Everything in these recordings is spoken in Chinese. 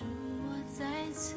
祝我再次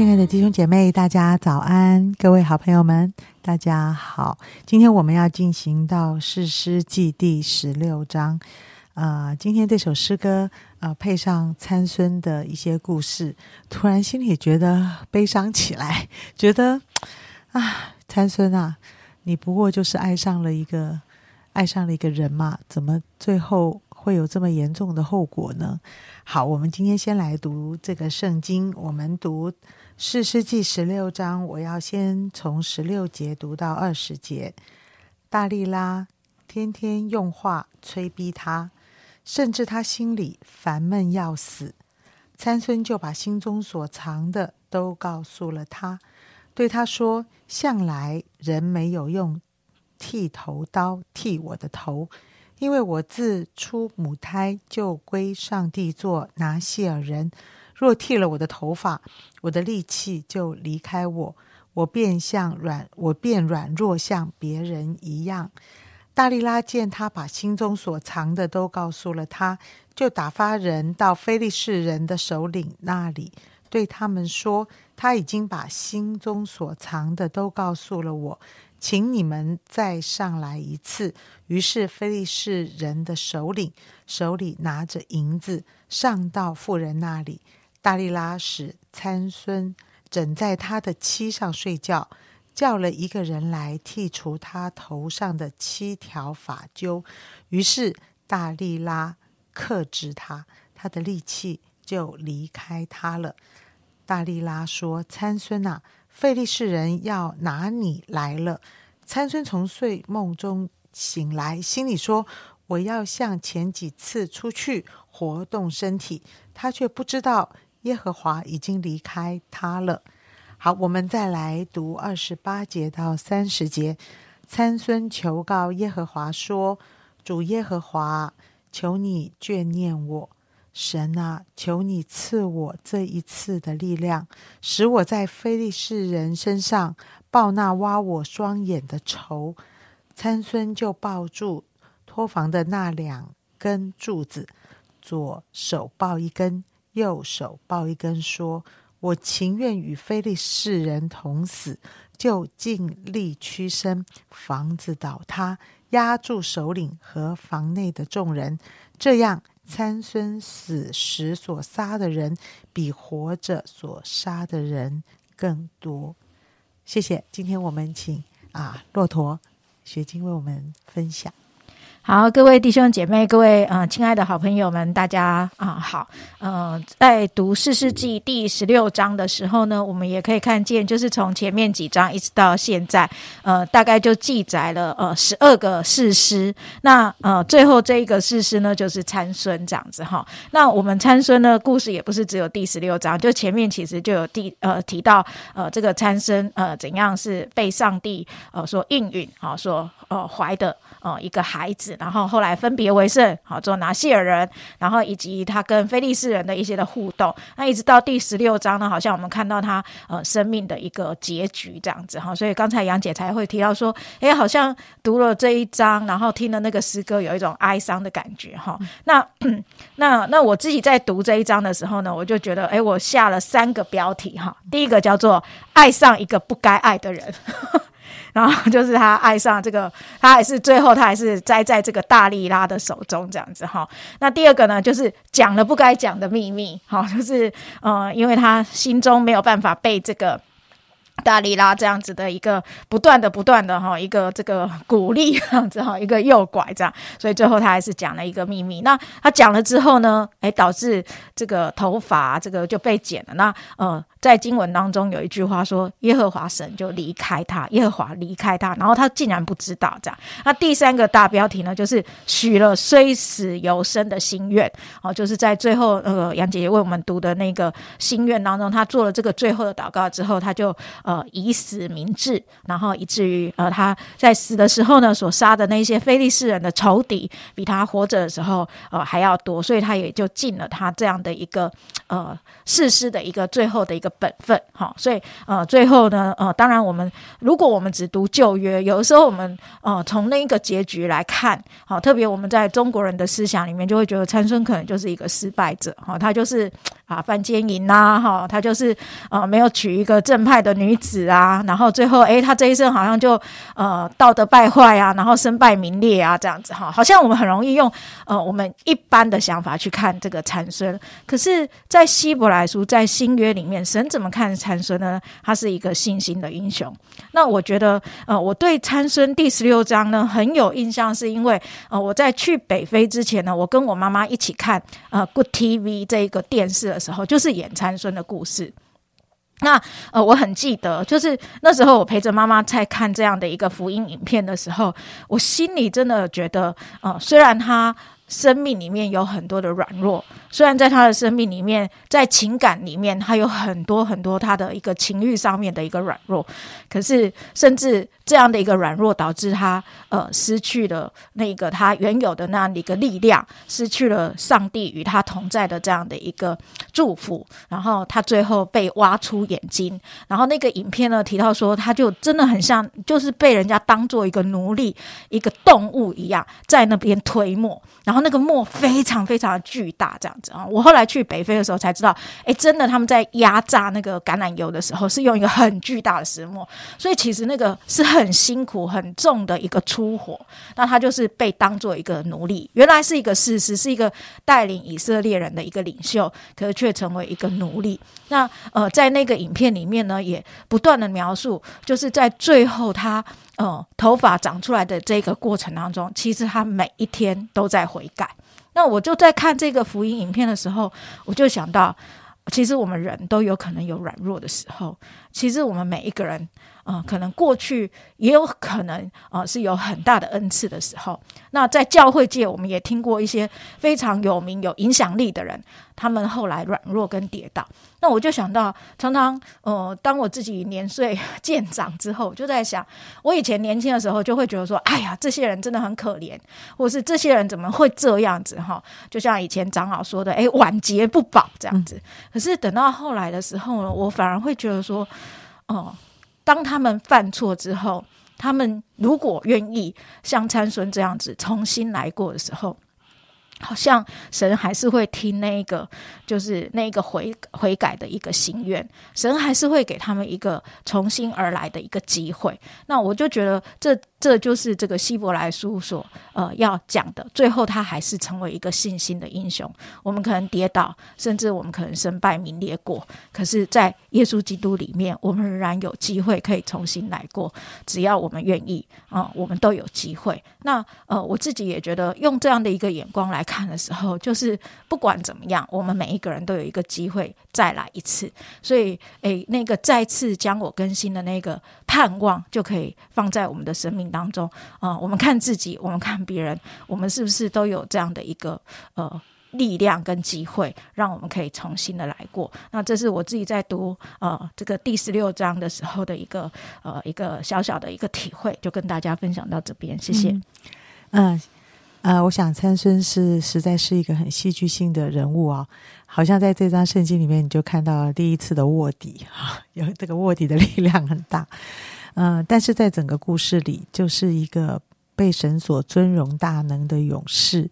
亲爱的弟兄姐妹，大家早安！各位好朋友们，大家好。今天我们要进行到《士师记》第十六章。呃，今天这首诗歌，呃，配上参孙的一些故事，突然心里觉得悲伤起来，觉得啊，参孙啊，你不过就是爱上了一个爱上了一个人嘛，怎么最后会有这么严重的后果呢？好，我们今天先来读这个圣经，我们读四世纪十六章，我要先从十六节读到二十节。大利拉天天用话催逼他，甚至他心里烦闷要死。参孙就把心中所藏的都告诉了他，对他说：“向来人没有用剃头刀剃我的头，因为我自出母胎就归上帝做拿细尔人。若剃了我的头发，我的力气就离开我，我便像软，我便软弱像别人一样。大利拉见他把心中所藏的都告诉了他，就打发人到非利士人的首领那里，对他们说：“他已经把心中所藏的都告诉了我，请你们再上来一次。”于是非利士人的首领手里拿着银子上到妇人那里，大利拉使参孙枕在他的膝上睡觉。叫了一个人来剔除他头上的七条发揪，于是大利拉克制他，他的力气就离开他了。大利拉说：“参孙啊，费利士人要拿你来了。”参孙从睡梦中醒来，心里说：“我要像前几次出去活动身体。”他却不知道耶和华已经离开他了。好，我们再来读二十八节到三十节。参孙求告耶和华说：“主耶和华，求你眷念我，神啊，求你赐我这一次的力量，使我在非利士人身上报那挖我双眼的仇。”参孙就抱住托房的那两根柱子，左手抱一根，右手抱一根，说。我情愿与非利士人同死，就尽力屈身，房子倒塌，压住首领和房内的众人。这样，参孙死时所杀的人，比活着所杀的人更多。谢谢。今天我们请啊，骆驼学经为我们分享。好，各位弟兄姐妹，各位呃，亲爱的好朋友们，大家啊好。呃，在读四世记第十六章的时候呢，我们也可以看见，就是从前面几章一直到现在，呃，大概就记载了呃十二个事师。那呃，最后这一个事师呢，就是参孙这样子哈。那我们参孙呢，故事也不是只有第十六章，就前面其实就有第呃提到呃这个参孙呃怎样是被上帝呃所应允啊，所呃怀的呃一个孩子。然后后来分别为圣，好做拿西尔人，然后以及他跟菲利士人的一些的互动，那一直到第十六章呢，好像我们看到他呃生命的一个结局这样子哈。所以刚才杨姐才会提到说，哎，好像读了这一章，然后听了那个诗歌，有一种哀伤的感觉哈。那 那那我自己在读这一章的时候呢，我就觉得，哎，我下了三个标题哈。第一个叫做爱上一个不该爱的人。然后 就是他爱上这个，他还是最后他还是栽在这个大力拉的手中这样子哈。那第二个呢，就是讲了不该讲的秘密，哈，就是呃，因为他心中没有办法被这个大力拉这样子的一个不断的、不断的哈，一个这个鼓励这样子哈，一个诱拐这样，所以最后他还是讲了一个秘密。那他讲了之后呢，哎，导致这个头发这个就被剪了。那呃。在经文当中有一句话说：“耶和华神就离开他，耶和华离开他，然后他竟然不知道这样。”那第三个大标题呢，就是许了虽死犹生的心愿哦，就是在最后呃杨姐姐为我们读的那个心愿当中，他做了这个最后的祷告之后，他就呃以死明志，然后以至于呃他在死的时候呢，所杀的那些非利士人的仇敌，比他活着的时候呃还要多，所以他也就尽了他这样的一个呃誓师的一个最后的一个。本分，好，所以呃，最后呢，呃，当然我们如果我们只读旧约，有的时候我们呃从那一个结局来看，好，特别我们在中国人的思想里面就会觉得参孙可能就是一个失败者，哈，他就是啊犯奸淫呐，哈，他就是呃没有娶一个正派的女子啊，然后最后诶，他这一生好像就呃道德败坏啊，然后身败名裂啊，这样子哈，好像我们很容易用呃我们一般的想法去看这个参孙，可是，在希伯来书在新约里面神。怎么看参孙呢？他是一个信心的英雄。那我觉得，呃，我对参孙第十六章呢很有印象，是因为呃，我在去北非之前呢，我跟我妈妈一起看呃 Good TV 这一个电视时候，就是演参孙的故事。那呃，我很记得，就是那时候我陪着妈妈在看这样的一个福音影片的时候，我心里真的觉得，呃，虽然他。生命里面有很多的软弱，虽然在他的生命里面，在情感里面，他有很多很多他的一个情欲上面的一个软弱，可是甚至。这样的一个软弱，导致他呃失去了那个他原有的那样的一个力量，失去了上帝与他同在的这样的一个祝福，然后他最后被挖出眼睛，然后那个影片呢提到说，他就真的很像，就是被人家当做一个奴隶、一个动物一样，在那边推磨，然后那个墨非常非常巨大，这样子啊。我后来去北非的时候才知道，哎，真的他们在压榨那个橄榄油的时候，是用一个很巨大的石磨，所以其实那个是很。辛苦、很重的一个粗活，那他就是被当做一个奴隶。原来是一个事实，是一个带领以色列人的一个领袖，可是却成为一个奴隶。那呃，在那个影片里面呢，也不断的描述，就是在最后他哦头发长出来的这个过程当中，其实他每一天都在悔改。那我就在看这个福音影片的时候，我就想到，其实我们人都有可能有软弱的时候，其实我们每一个人。啊，可能过去也有可能啊，是有很大的恩赐的时候。那在教会界，我们也听过一些非常有名、有影响力的人，他们后来软弱跟跌倒。那我就想到，常常呃，当我自己年岁 渐长之后，就在想，我以前年轻的时候，就会觉得说，哎呀，这些人真的很可怜，或是这些人怎么会这样子哈？就像以前长老说的，哎，晚节不保这样子。可是等到后来的时候呢，我反而会觉得说，哦。当他们犯错之后，他们如果愿意像参孙这样子重新来过的时候，好像神还是会听那个，就是那个悔悔改的一个心愿，神还是会给他们一个重新而来的一个机会。那我就觉得这。这就是这个希伯来书所呃要讲的，最后他还是成为一个信心的英雄。我们可能跌倒，甚至我们可能身败名裂过，可是，在耶稣基督里面，我们仍然有机会可以重新来过。只要我们愿意啊，我们都有机会。那呃，我自己也觉得，用这样的一个眼光来看的时候，就是不管怎么样，我们每一个人都有一个机会再来一次。所以，诶，那个再次将我更新的那个盼望，就可以放在我们的生命。当中啊，我们看自己，我们看别人，我们是不是都有这样的一个呃力量跟机会，让我们可以重新的来过？那这是我自己在读呃这个第十六章的时候的一个呃一个小小的一个体会，就跟大家分享到这边，谢谢。嗯呃，我想参孙是实在是一个很戏剧性的人物啊，好像在这张圣经里面，你就看到了第一次的卧底哈，有这个卧底的力量很大。嗯，但是在整个故事里，就是一个被神所尊荣大能的勇士，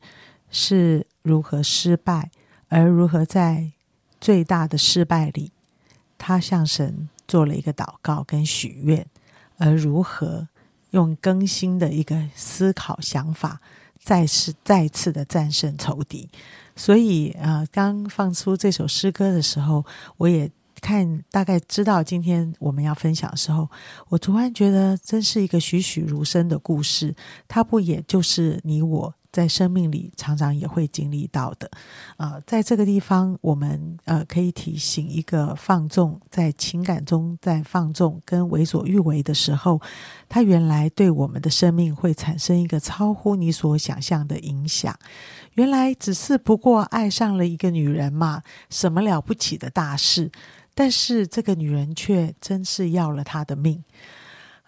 是如何失败，而如何在最大的失败里，他向神做了一个祷告跟许愿，而如何用更新的一个思考想法，再次再次的战胜仇敌。所以，呃，刚放出这首诗歌的时候，我也。看大概知道今天我们要分享的时候，我突然觉得真是一个栩栩如生的故事。它不也就是你我在生命里常常也会经历到的？呃，在这个地方，我们呃可以提醒一个放纵在情感中在放纵跟为所欲为的时候，它原来对我们的生命会产生一个超乎你所想象的影响。原来只是不过爱上了一个女人嘛，什么了不起的大事？但是这个女人却真是要了他的命。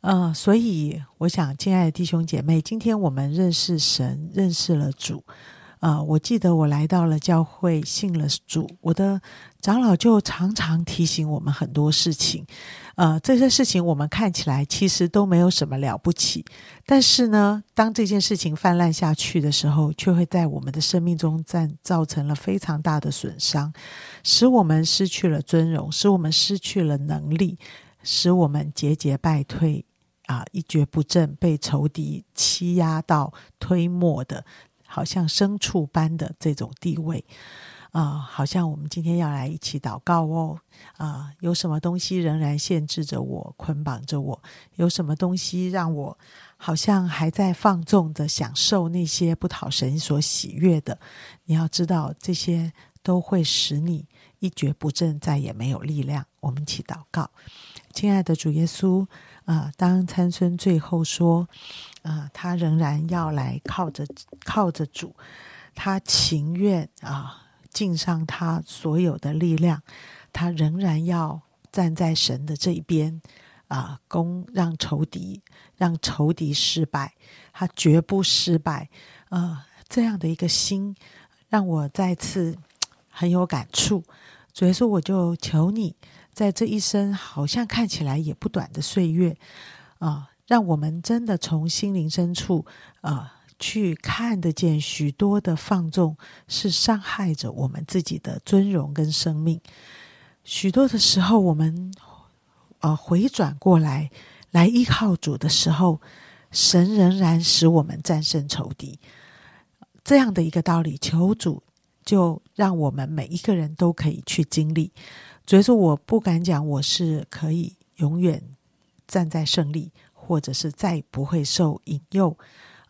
呃，所以我想，亲爱的弟兄姐妹，今天我们认识神，认识了主。呃，我记得我来到了教会，信了主，我的长老就常常提醒我们很多事情。呃，这些事情我们看起来其实都没有什么了不起，但是呢，当这件事情泛滥下去的时候，却会在我们的生命中造造成了非常大的损伤，使我们失去了尊荣，使我们失去了能力，使我们节节败退，啊，一蹶不振，被仇敌欺压到推磨的。好像牲畜般的这种地位，啊，好像我们今天要来一起祷告哦，啊，有什么东西仍然限制着我、捆绑着我？有什么东西让我好像还在放纵的享受那些不讨神所喜悦的？你要知道，这些都会使你一蹶不振，再也没有力量。我们一起祷告，亲爱的主耶稣。啊，当参孙最后说，啊，他仍然要来靠着靠着主，他情愿啊尽上他所有的力量，他仍然要站在神的这一边，啊，攻让仇敌让仇敌失败，他绝不失败。啊，这样的一个心，让我再次很有感触。所以说，我就求你。在这一生好像看起来也不短的岁月，啊，让我们真的从心灵深处啊去看得见许多的放纵是伤害着我们自己的尊荣跟生命。许多的时候，我们呃回转过来来依靠主的时候，神仍然使我们战胜仇敌。这样的一个道理，求主就让我们每一个人都可以去经历。所以说，我不敢讲我是可以永远站在胜利，或者是再不会受引诱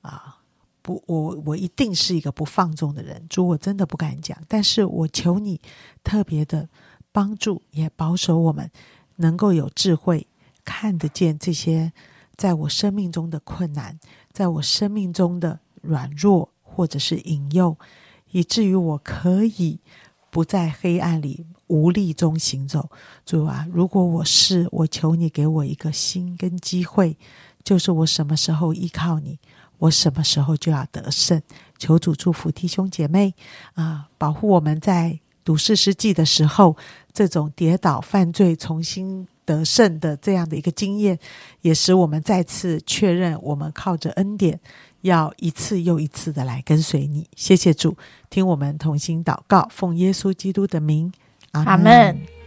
啊！不，我我一定是一个不放纵的人。主，我真的不敢讲，但是我求你特别的帮助，也保守我们能够有智慧，看得见这些在我生命中的困难，在我生命中的软弱或者是引诱，以至于我可以不在黑暗里。无力中行走，主啊，如果我是，我求你给我一个心跟机会，就是我什么时候依靠你，我什么时候就要得胜。求主祝福弟兄姐妹啊，保护我们在读四世纪的时候，这种跌倒犯罪重新得胜的这样的一个经验，也使我们再次确认，我们靠着恩典，要一次又一次的来跟随你。谢谢主，听我们同心祷告，奉耶稣基督的名。阿门。